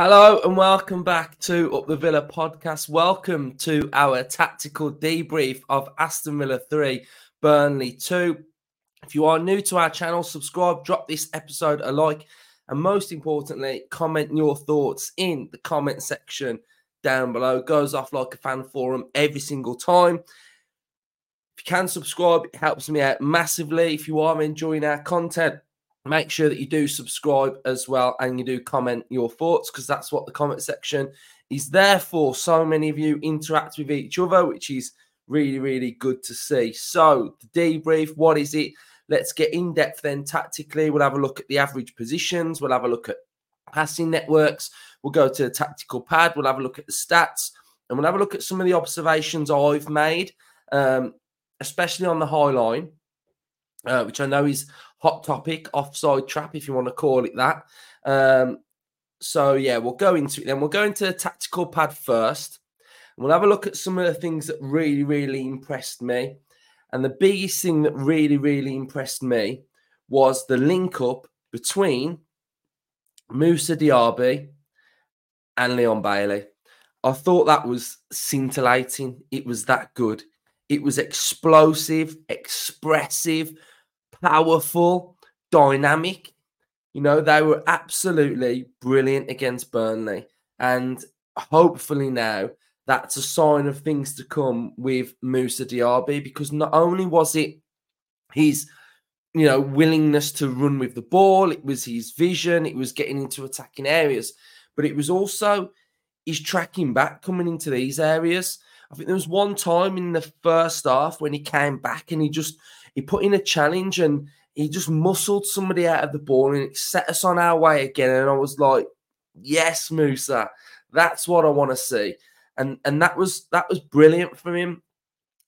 Hello and welcome back to Up the Villa podcast. Welcome to our tactical debrief of Aston Villa 3, Burnley 2. If you are new to our channel, subscribe, drop this episode a like, and most importantly, comment your thoughts in the comment section down below. It goes off like a fan forum every single time. If you can subscribe, it helps me out massively. If you are enjoying our content, make sure that you do subscribe as well and you do comment your thoughts because that's what the comment section is there for. So many of you interact with each other, which is really, really good to see. So, the debrief what is it? Let's get in depth then tactically. We'll have a look at the average positions, we'll have a look at passing networks, we'll go to the tactical pad, we'll have a look at the stats, and we'll have a look at some of the observations I've made, um, especially on the high line. Uh, which I know is hot topic, offside trap, if you want to call it that. Um, so yeah, we'll go into it then. We'll go into the tactical pad first. We'll have a look at some of the things that really, really impressed me. And the biggest thing that really, really impressed me was the link up between Moussa Diaby and Leon Bailey. I thought that was scintillating. It was that good. It was explosive, expressive, powerful, dynamic. You know, they were absolutely brilliant against Burnley. And hopefully now that's a sign of things to come with Moussa Diaby because not only was it his you know willingness to run with the ball it was his vision it was getting into attacking areas but it was also his tracking back coming into these areas i think there was one time in the first half when he came back and he just he put in a challenge and he just muscled somebody out of the ball and it set us on our way again. And I was like, yes, Moussa, that's what I want to see. And and that was that was brilliant for him.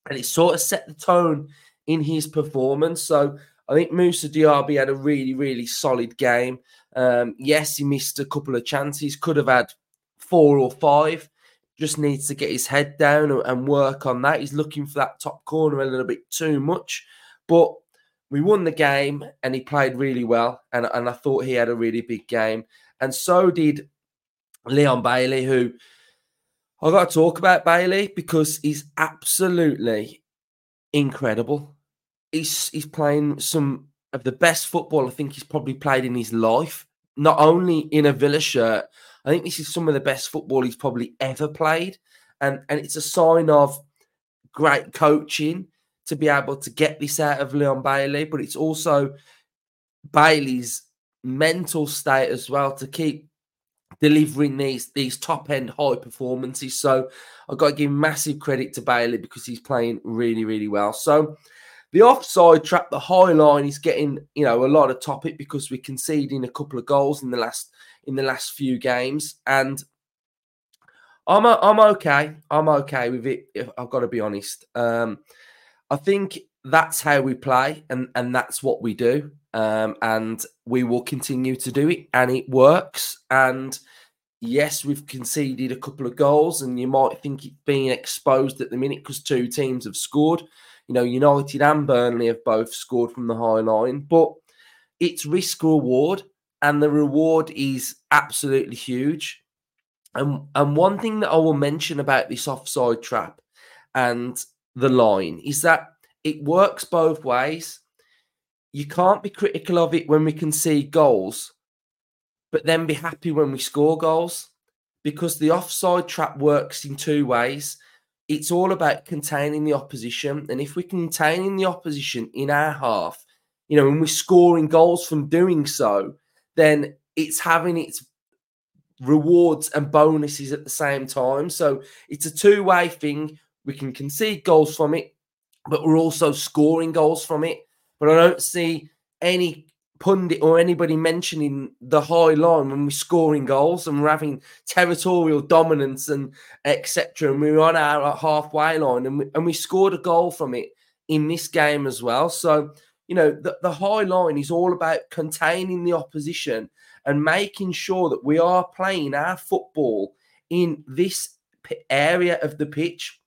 And it sort of set the tone in his performance. So I think Moussa Diaby had a really, really solid game. Um, yes, he missed a couple of chances, could have had four or five. Just needs to get his head down and work on that. He's looking for that top corner a little bit too much. But we won the game and he played really well. And, and I thought he had a really big game. And so did Leon Bailey, who I've got to talk about Bailey because he's absolutely incredible. He's he's playing some of the best football I think he's probably played in his life. Not only in a Villa shirt, I think this is some of the best football he's probably ever played. And and it's a sign of great coaching to be able to get this out of Leon Bailey, but it's also Bailey's mental state as well to keep delivering these these top end high performances. So I've got to give massive credit to Bailey because he's playing really, really well. So the offside trap, the high line is getting, you know, a lot of topic because we're conceding a couple of goals in the last in the last few games. And I'm I'm okay. I'm okay with it. I've got to be honest. Um, I think that's how we play and, and that's what we do. Um, and we will continue to do it and it works. And yes, we've conceded a couple of goals and you might think it's being exposed at the minute because two teams have scored. You know, United and Burnley have both scored from the high line, but it's risk reward and the reward is absolutely huge. And and one thing that I will mention about this offside trap and the line is that it works both ways. You can't be critical of it when we can see goals, but then be happy when we score goals because the offside trap works in two ways. It's all about containing the opposition. And if we're containing the opposition in our half, you know, when we're scoring goals from doing so, then it's having its rewards and bonuses at the same time. So it's a two way thing. We can concede goals from it, but we're also scoring goals from it. But I don't see any pundit or anybody mentioning the high line when we're scoring goals and we're having territorial dominance and etc. And we're on our halfway line and we, and we scored a goal from it in this game as well. So, you know, the, the high line is all about containing the opposition and making sure that we are playing our football in this area of the pitch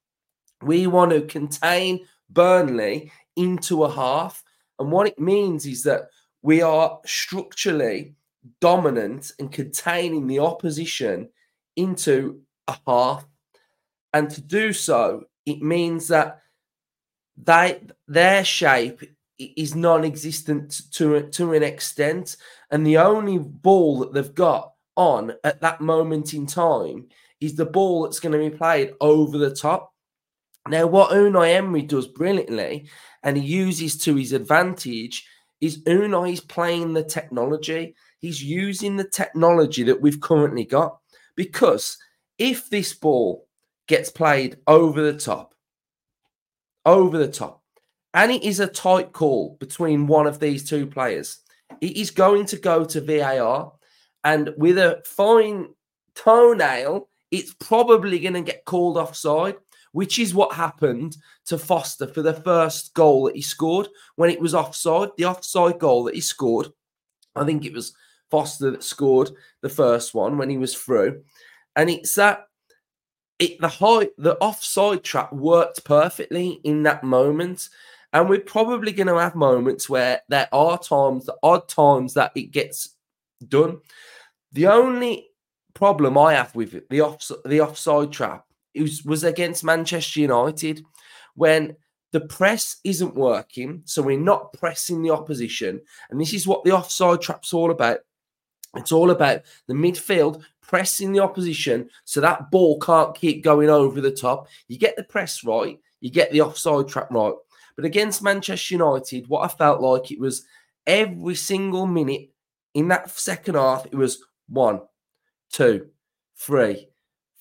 we want to contain Burnley into a half. And what it means is that we are structurally dominant and containing the opposition into a half. And to do so, it means that they their shape is non-existent to to an extent, and the only ball that they've got on at that moment in time is the ball that's going to be played over the top. Now, what Unai Emery does brilliantly, and he uses to his advantage, is Unai is playing the technology. He's using the technology that we've currently got. Because if this ball gets played over the top, over the top, and it is a tight call between one of these two players, it is going to go to VAR. And with a fine toenail, it's probably going to get called offside, which is what happened to Foster for the first goal that he scored when it was offside. The offside goal that he scored, I think it was Foster that scored the first one when he was through. And it's that it the high the offside trap worked perfectly in that moment. And we're probably going to have moments where there are times, the odd times that it gets done. The only problem I have with it, the off the offside trap, was, was against Manchester United when the press isn't working, so we're not pressing the opposition, and this is what the offside trap's all about. It's all about the midfield pressing the opposition so that ball can't keep going over the top. You get the press right, you get the offside trap right. But against Manchester United, what I felt like it was every single minute in that second half, it was one, two, three,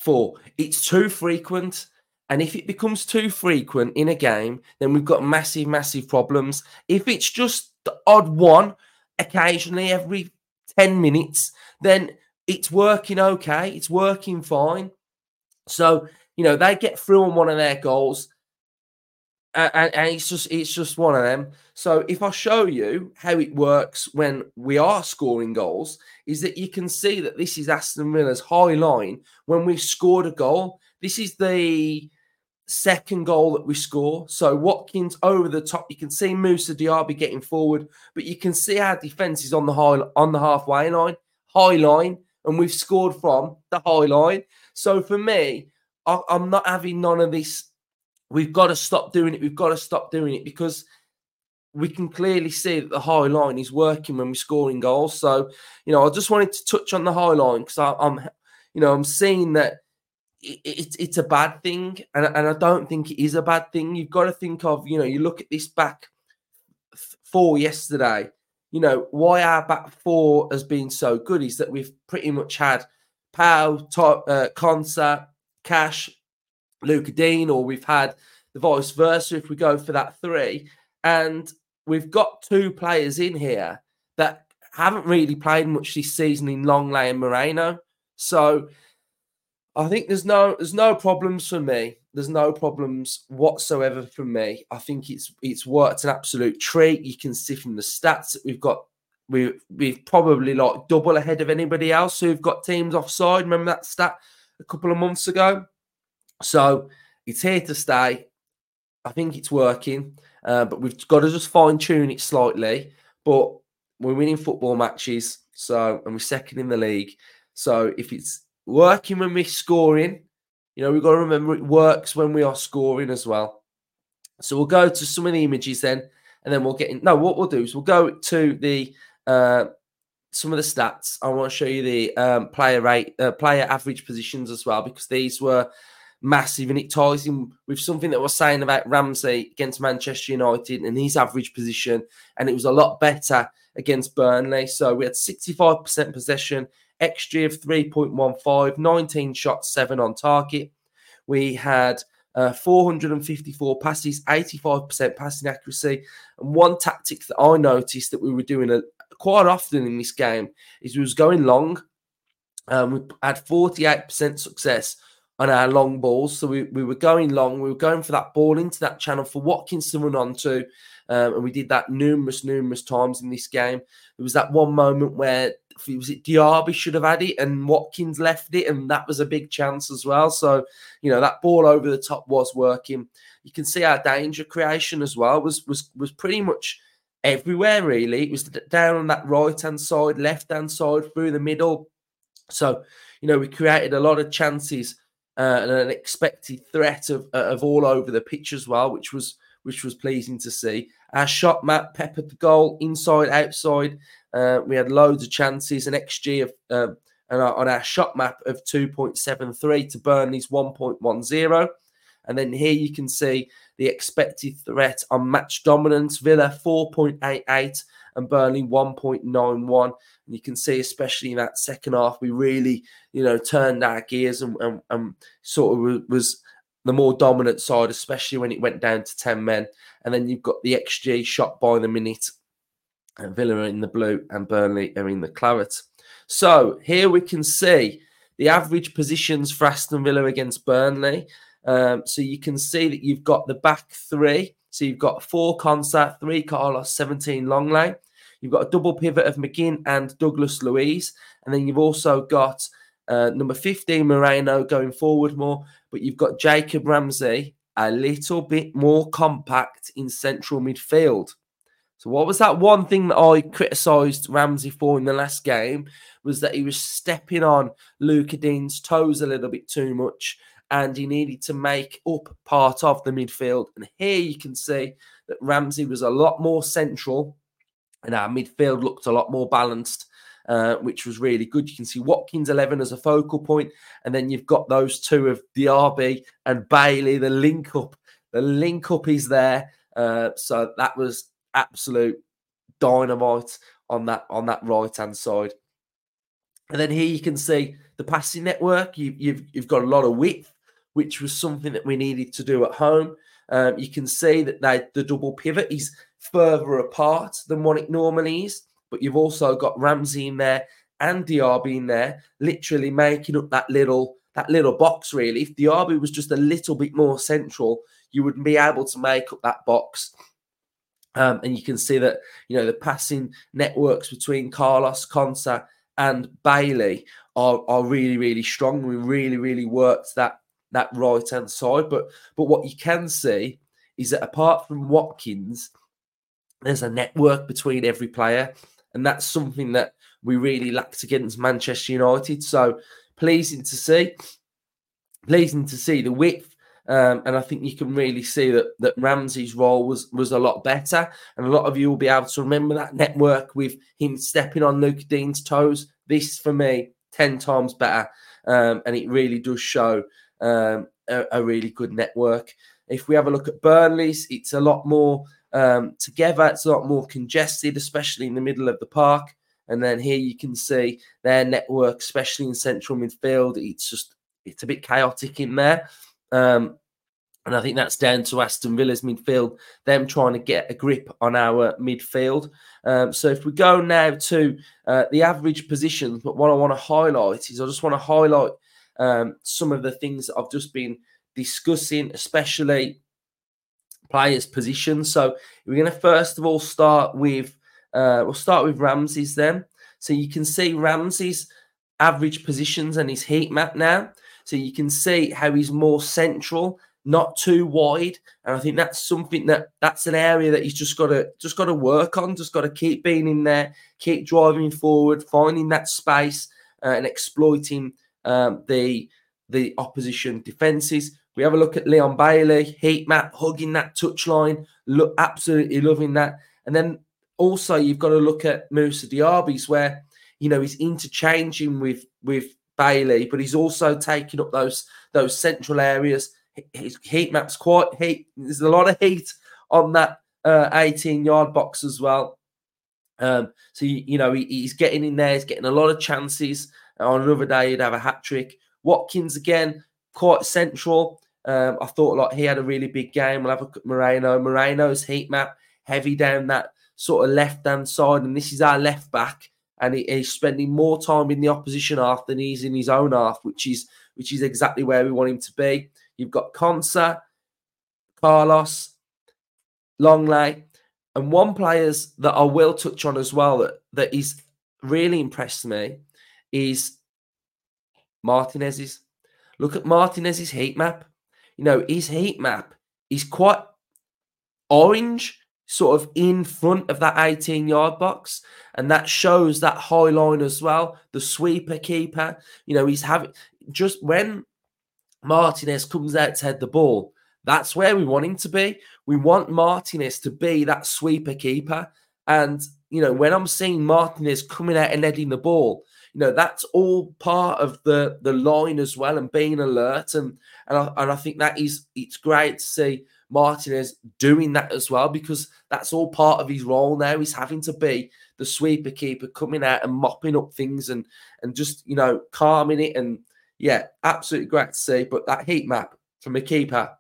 four. It's too frequent. And if it becomes too frequent in a game, then we've got massive, massive problems. If it's just the odd one occasionally every 10 minutes, then it's working okay. It's working fine. So, you know, they get through on one of their goals and, and, it's just it's just one of them. So if I show you how it works when we are scoring goals, is that you can see that this is Aston Villa's high line when we've scored a goal. This is the second goal that we score. So Watkins over the top. You can see Moussa Diaby getting forward, but you can see our defense is on the high on the halfway line, high line, and we've scored from the high line. So for me, I, I'm not having none of this We've got to stop doing it. We've got to stop doing it because we can clearly see that the high line is working when we're scoring goals. So, you know, I just wanted to touch on the high line because I'm, you know, I'm seeing that it, it, it's a bad thing, and, and I don't think it is a bad thing. You've got to think of, you know, you look at this back four yesterday. You know, why our back four has been so good is that we've pretty much had Pau, uh, Konsa, Cash, Lucas Digne, or we've had the vice versa if we go for that three. And we've got two players in here that haven't really played much this season in Lenglet and Moreno. So I think there's no there's no problems for me. There's no problems whatsoever for me. I think it's it's worked an absolute treat. You can see from the stats that we've got we we've probably like double ahead of anybody else who've got teams offside. Remember that stat a couple of months ago? So it's here to stay. I think it's working, uh, but we've got to just fine tune it slightly. But we're winning football matches, so and we're second in the league. So if it's working when we're scoring, you know we've got to remember it works when we are scoring as well. So we'll go to some of the images then, and then we'll get in. No, what we'll do is we'll go to the uh, some of the stats. I want to show you the um, player rate, uh, player average positions as well, because these were massive, and it ties in with something that we're saying about Ramsey against Manchester United and his average position, and it was a lot better against Burnley. So we had 65% possession, XG of 3.15, 19 shots, seven on target. We had uh, 454 passes, 85% passing accuracy. And one tactic that I noticed that we were doing a, quite often in this game is we was going long. Um, we had 48% success on our long balls. So we, we were going long. We were going for that ball into that channel for Watkins to run onto. Um, and we did that numerous, numerous times in this game. There was that one moment where was it Diaby should have had it and Watkins left it, and that was a big chance as well. So, you know, that ball over the top was working. You can see our danger creation as well was was was pretty much everywhere really. It was down on that right hand side, left hand side, through the middle. So, you know, we created a lot of chances uh, and an expected threat of, of all over the pitch as well, which was which was pleasing to see. Our shot map peppered the goal inside, outside. Uh, we had loads of chances, an XG of um, on our shot map of 2.73 to Burnley's 1.10. And then here you can see the expected threat on match dominance. Villa 4.88 and Burnley 1.91. And you can see, especially in that second half, we really, you know, turned our gears and, and, and sort of was the more dominant side, especially when it went down to 10 men. And then you've got the XG shot by the minute. And Villa are in the blue and Burnley are in the claret. So here we can see the average positions for Aston Villa against Burnley. Um, so you can see that you've got the back three. So you've got four Konsa, three Carlos, 17 Lenglet. You've got a double pivot of McGinn and Douglas Luiz. And then you've also got uh, number 15 Moreno going forward more. But you've got Jacob Ramsey a little bit more compact in central midfield. So what was that one thing that I criticised Ramsey for in the last game was that he was stepping on Luca Digne's toes a little bit too much and he needed to make up part of the midfield. And here you can see that Ramsey was a lot more central and our midfield looked a lot more balanced. Uh, which was really good. You can see Watkins 11 as a focal point, and then you've got those two of Diaby and Bailey. The link up, the link up is there. Uh, so that was absolute dynamite on that on that right hand side. And then here you can see the passing network. You, you've you've got a lot of width, which was something that we needed to do at home. Um, you can see that they, the double pivot is further apart than what it normally is, but you've also got Ramsey in there and Diaby in there, literally making up that little that little box. Really, if Diaby was just a little bit more central, you would be able to make up that box. Um, and you can see that you know the passing networks between Carlos Konsa and Bailey are, are really really strong. We really really worked that that right hand side. But but what you can see is that apart from Watkins, there's a network between every player, and that's something that we really lacked against Manchester United. So pleasing to see, pleasing to see the width um, and I think you can really see that that Ramsey's role was was a lot better, and a lot of you will be able to remember that network with him stepping on Luke Digne's toes. This for me, ten times better, um, and it really does show um, a, a, really good network. If we have a look at Burnley's, it's a lot more um, together. It's a lot more congested, especially in the middle of the park. And then here you can see their network, especially in central midfield. It's just it's a bit chaotic in there. Um, and I think that's down to Aston Villa's midfield, them trying to get a grip on our midfield. Um, so if we go now to uh, the average positions, but what I want to highlight is I just want to highlight um, some of the things that I've just been discussing, especially players' positions. So we're going to first of all start with uh, we'll start with Ramsey's then. So you can see Ramsey's average positions and his heat map now. So you can see how he's more central, not too wide. And I think that's something that that's an area that he's just got to just got to work on. Just got to keep being in there, keep driving forward, finding that space uh, and exploiting um, the the opposition defenses. We have a look at Leon Bailey, heat map, hugging that touchline, look absolutely loving that. And then also you've got to look at Moussa Diaby's where you know he's interchanging with with Bailey, but he's also taking up those those central areas. His heat map's quite heat. There's a lot of heat on that uh, 18 yard box as well. Um, so you, you know he, he's getting in there. He's getting a lot of chances. On another day, he'd have a hat trick. Watkins again, quite central. Um, I thought like he had a really big game. We'll have a Moreno. Moreno's heat map heavy down that sort of left hand side, and this is our left back and he, he's spending more time in the opposition half than he's in his own half, which is which is exactly where we want him to be. You've got Konsa, Carlos, Lenglet, and one players that I will touch on as well that that is really impressed me is Martinez's. Look at Martinez's heat map. You know, his heat map is quite orange, sort of in front of that 18 yard box. And that shows that high line as well. The sweeper keeper, you know, he's having just when Martinez comes out to head the ball, that's where we want him to be. We want Martinez to be that sweeper keeper. And, you know, when I'm seeing Martinez coming out and heading the ball, you know, that's all part of the the line as well and being alert. And and I, and I think that is it's great to see Martinez doing that as well because that's all part of his role now. He's having to be the sweeper keeper, coming out and mopping up things and and just you know calming it. And yeah, absolutely great to see. But that heat map from a keeper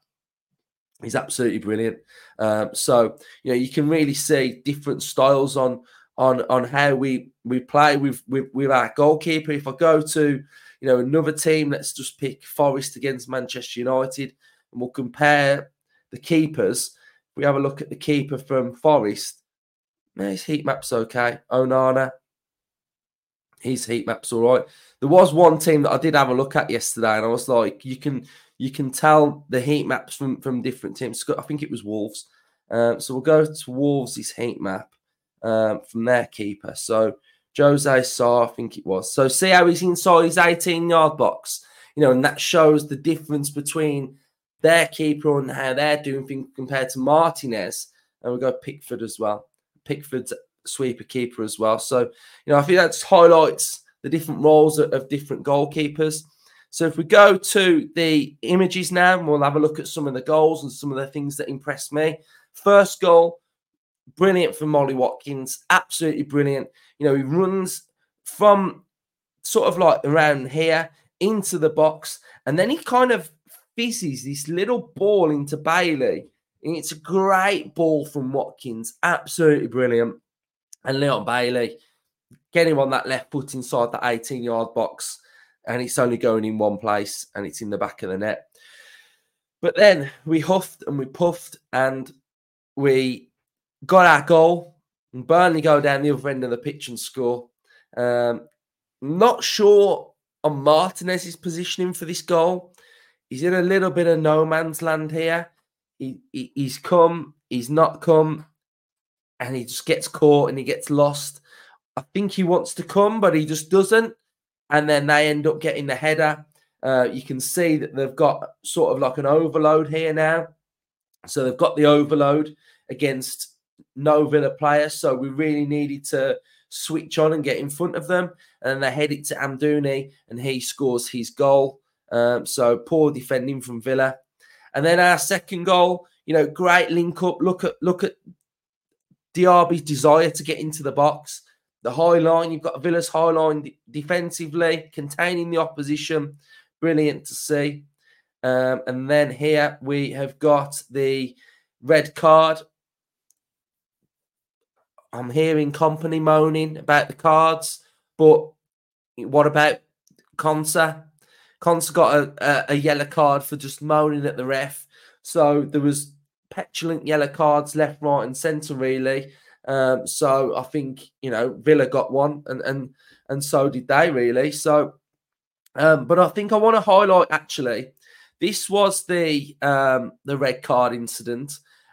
is absolutely brilliant. Um, so you know you can really see different styles on on on how we we play with with, with our goalkeeper. If I go to you know another team, let's just pick Forest against Manchester United, and we'll compare the keepers, we have a look at the keeper from Forest, his heat map's okay. Onana, his heat map's all right. There was one team that I did have a look at yesterday, and I was like, you can you can tell the heat maps from from different teams. I think it was Wolves. Um, so we'll go to Wolves' heat map um, from their keeper. So Jose Sá, I think it was. So see how he's inside his 18 yard box, you know, and that shows the difference between their keeper and how they're doing things compared to Martinez. And we've got Pickford as well. Pickford's sweeper keeper as well. So, you know, I think that highlights the different roles of, of different goalkeepers. So if we go to the images now, we'll have a look at some of the goals and some of the things that impressed me. First goal, brilliant for Molly Watkins, absolutely brilliant. You know, he runs from sort of like around here into the box, and then he kind of fizzes this little ball into Bailey. And it's a great ball from Watkins. Absolutely brilliant. And Leon Bailey getting on that left foot inside the 18 yard box. And it's only going in one place and it's in the back of the net. But then we huffed and we puffed and we got our goal. And Burnley go down the other end of the pitch and score. Um, not sure on Martinez's positioning for this goal he's in a little bit of no man's land here. He, he, he's come, he's not come, and he just gets caught and he gets lost. I think he wants to come, but he just doesn't. And then they end up getting the header. Uh, you can see that they've got sort of like an overload here now. So they've got the overload against no Villa player, So we really needed to switch on and get in front of them. And they head it to Amdouni and he scores his goal. Um, so poor defending from Villa. And then our second goal, you know, great link up. Look at look at Diaby's desire to get into the box. The high line, you've got Villa's high line defensively, containing the opposition. Brilliant to see. Um, and then here we have got the red card. I'm hearing company moaning about the cards, but what about Konsa? Konsa got a, a, a, yellow card for just moaning at the ref. So there was petulant yellow cards left, right, and centre, really. Um, so I think you know Villa got one, and and and so did they really. So, um, but I think I want to highlight actually, this was the um, the red card incident,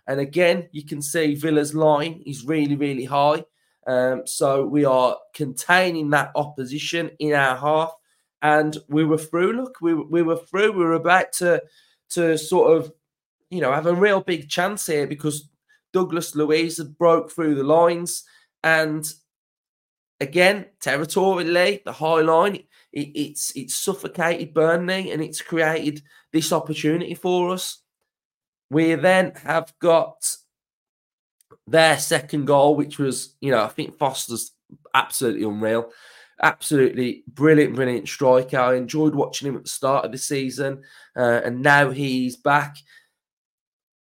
and again you can see Villa's line is really really high. Um, so we are containing that opposition in our half and we were through. Look, we we were through. We were about to to sort of you know have a real big chance here because Douglas Luiz had broke through the lines and again territorially the high line it, it's it's suffocated Burnley and it's created this opportunity for us. We then have got their second goal, which was you know I think Foster's absolutely unreal absolutely brilliant, brilliant striker. I enjoyed watching him at the start of the season, uh, and now he's back.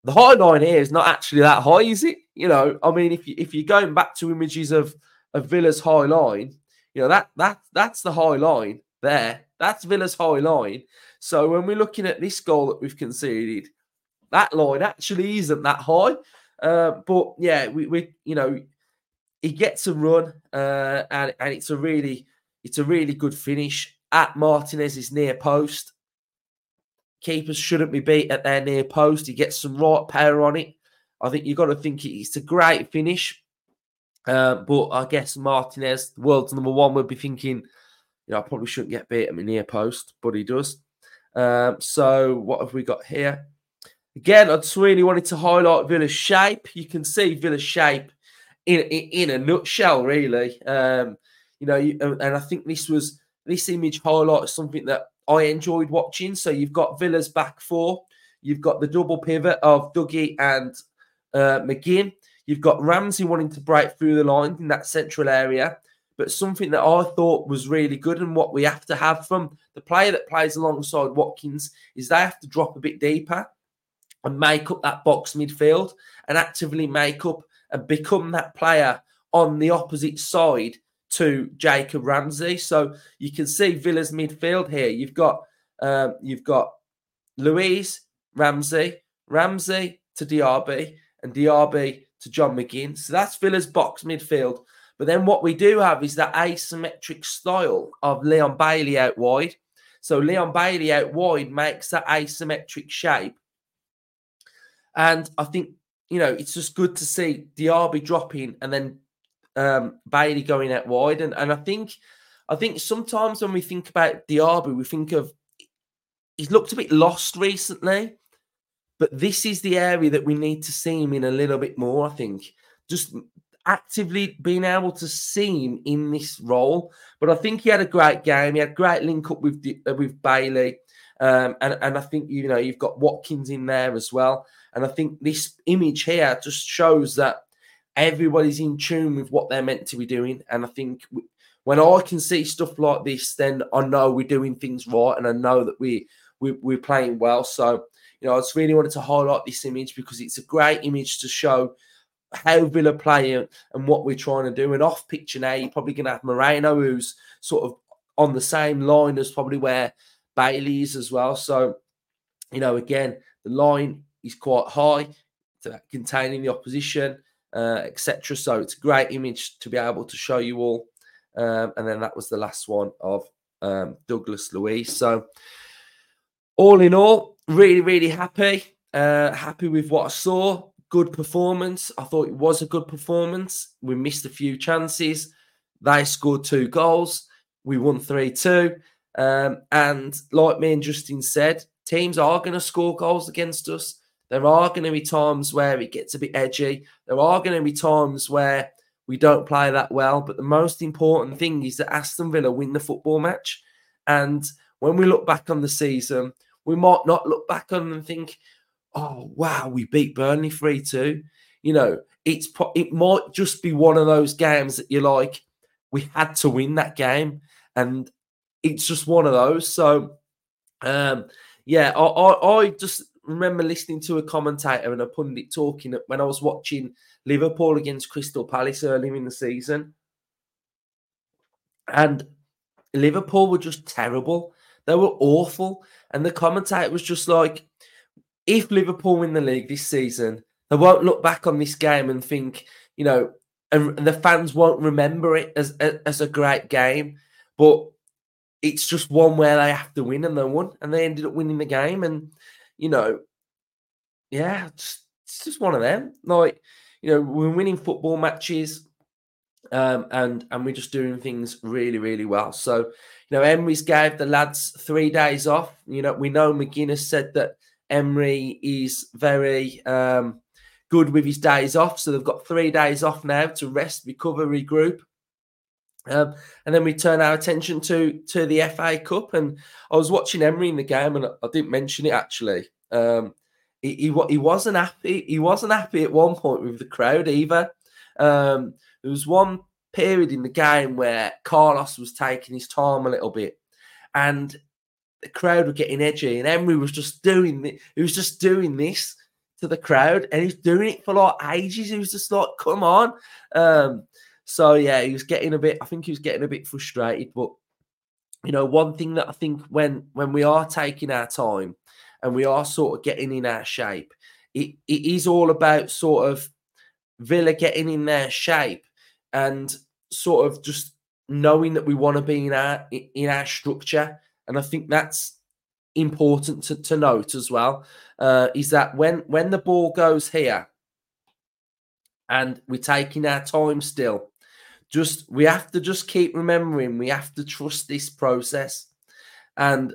The high line here is not actually that high, is it? You know, I mean, if you if you're going back to images of of Villa's high line, you know that that that's the high line there. That's Villa's high line. So when we're looking at this goal that we've conceded, that line actually isn't that high. Uh, but yeah, we, we you know he gets a run, uh, and and it's a really it's a really good finish at Martinez's near post. Keepers shouldn't be beat at their near post. He gets some right power on it. I think you've got to think it's a great finish. Uh, but I guess Martinez, world's number one, would be thinking, you know, I probably shouldn't get beat at my near post, but he does. Um, so what have we got here? Again, I just really wanted to highlight Villa's shape. You can see Villa's shape in, in, in a nutshell, really. Um, you know, and I think this was this image highlights something that I enjoyed watching. So you've got Villa's back four, you've got the double pivot of Dougie and uh, McGinn, you've got Ramsey wanting to break through the line in that central area. But something that I thought was really good and what we have to have from the player that plays alongside Watkins is they have to drop a bit deeper and make up that box midfield and actively make up and become that player on the opposite side to Jacob Ramsey. So you can see Villa's midfield here. You've got um, you've got Luiz Ramsey, Ramsey to Diaby, and Diaby to John McGinn. So that's Villa's box midfield. But then what we do have is that asymmetric style of Leon Bailey out wide. So Leon Bailey out wide makes that asymmetric shape. And I think, you know, it's just good to see Diaby dropping and then um, Bailey going out wide. And, and I think I think sometimes when we think about Diaby, we think of he's looked a bit lost recently. But this is the area that we need to see him in a little bit more, I think. Just actively being able to see him in this role. But I think he had a great game. He had great link up with uh, with Bailey. Um, and, and I think, you know, you've got Watkins in there as well. And I think this image here just shows that everybody's in tune with what they're meant to be doing. And I think when I can see stuff like this, then I know we're doing things right and I know that we, we, we're playing well. So, you know, I just really wanted to highlight this image because it's a great image to show how Villa play and what we're trying to do. And off picture now, you're probably going to have Moreno, who's sort of on the same line as probably where Bailey is as well. So, you know, again, the line is quite high, containing the opposition, uh, etc. So it's a great image to be able to show you all. Um, and then that was the last one of um, Douglas Luiz. So, all in all, really, really happy. Uh, happy with what I saw. Good performance. I thought it was a good performance. We missed a few chances. They scored two goals. We won 3 2. Um, and like me and Justin said, teams are going to score goals against us. There are going to be times where it gets a bit edgy. There are going to be times where we don't play that well. But the most important thing is that Aston Villa win the football match. And when we look back on the season, we might not look back on and think, oh, wow, we beat Burnley 3 2. You know, it's it might just be one of those games that you're like, we had to win that game. And it's just one of those. So, um, yeah, I, I, I just remember listening to a commentator and a pundit talking when I was watching Liverpool against Crystal Palace earlier in the season. And Liverpool were just terrible. They were awful. And the commentator was just like, if Liverpool win the league this season, they won't look back on this game and think, you know, and the fans won't remember it as as a great game, but it's just one where they have to win, and they won, and they ended up winning the game, and you know, yeah, it's, just one of them. Like, you know, we're winning football matches, um, and and we're just doing things really, really well. So you know, Emery's gave the lads three days off. You know, we know McGuinness said that Emery is very um, good with his days off. So they've got three days off now to rest, recover, regroup. Um, and then we turn our attention to to the FA Cup. And I was watching Emery in the game, and I didn't mention it actually. Um, he, he, he wasn't happy. He wasn't happy at one point with the crowd either. Um, there was one period in the game where Carlos was taking his time a little bit, and the crowd were getting edgy, and Emery was just doing it. He was just doing this to the crowd, and he's doing it for like ages. He was just like, "Come on!" Um, so yeah, he was getting a bit. I think he was getting a bit frustrated, but you know, one thing that I think when when we are taking our time and we are sort of getting in our shape, it, it is all about sort of Villa getting in their shape and sort of just knowing that we want to be in our in our structure. And I think that's important to, to note as well. Uh, is that when when the ball goes here, and we're taking our time still. Just we have to just keep remembering we have to trust this process. And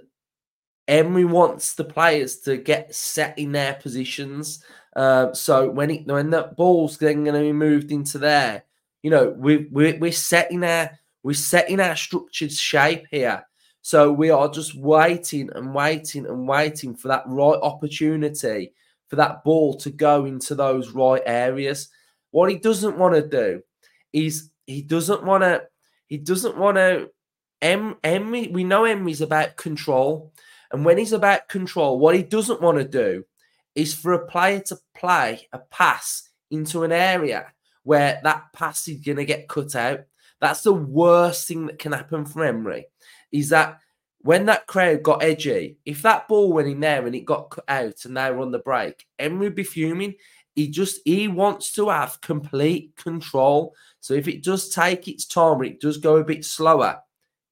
Emery wants the players to get set in their positions. Uh, so when it, when the ball's then going to be moved into there, you know, we, we we're setting our we're setting our structured shape here. So we are just waiting and waiting and waiting for that right opportunity for that ball to go into those right areas. What he doesn't want to do is he doesn't want to he doesn't want to em, Emery we know Emery's about control and when he's about control what he doesn't want to do is for a player to play a pass into an area where that pass is going to get cut out that's the worst thing that can happen for Emery is that when that crowd got edgy, if that ball went in there and it got cut out and they were on the break, Emery would be fuming. He just he wants to have complete control. So if it does take its time or it does go a bit slower,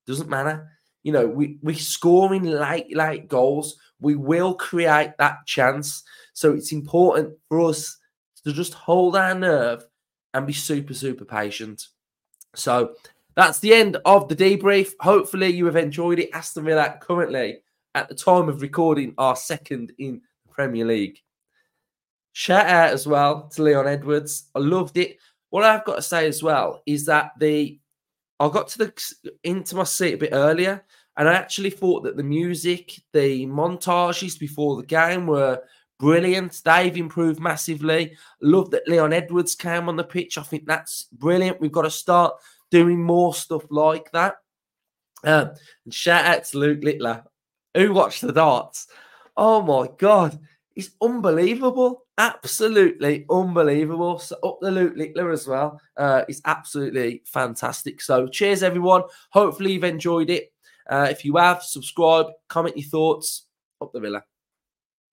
doesn't matter. You know, we we scoring late late goals. We will create that chance. So it's important for us to just hold our nerve and be super super patient. So that's the end of the debrief. Hopefully, you have enjoyed it. Aston Villa currently, at the time of recording, are second in the Premier League. Shout out as well to Leon Edwards. I loved it. What I've got to say as well is that the I got to the into my seat a bit earlier, and I actually thought that the music, the montages before the game were brilliant. They've improved massively. Love that Leon Edwards came on the pitch. I think that's brilliant. We've got to start doing more stuff like that. Um, and shout out to Luke Littler, who watched the darts. Oh my god, it's unbelievable, absolutely unbelievable. So up the Luke Littler as well. Uh, it's absolutely fantastic. So cheers everyone. Hopefully you've enjoyed it. Uh, if you have, subscribe, comment your thoughts. Up the Villa.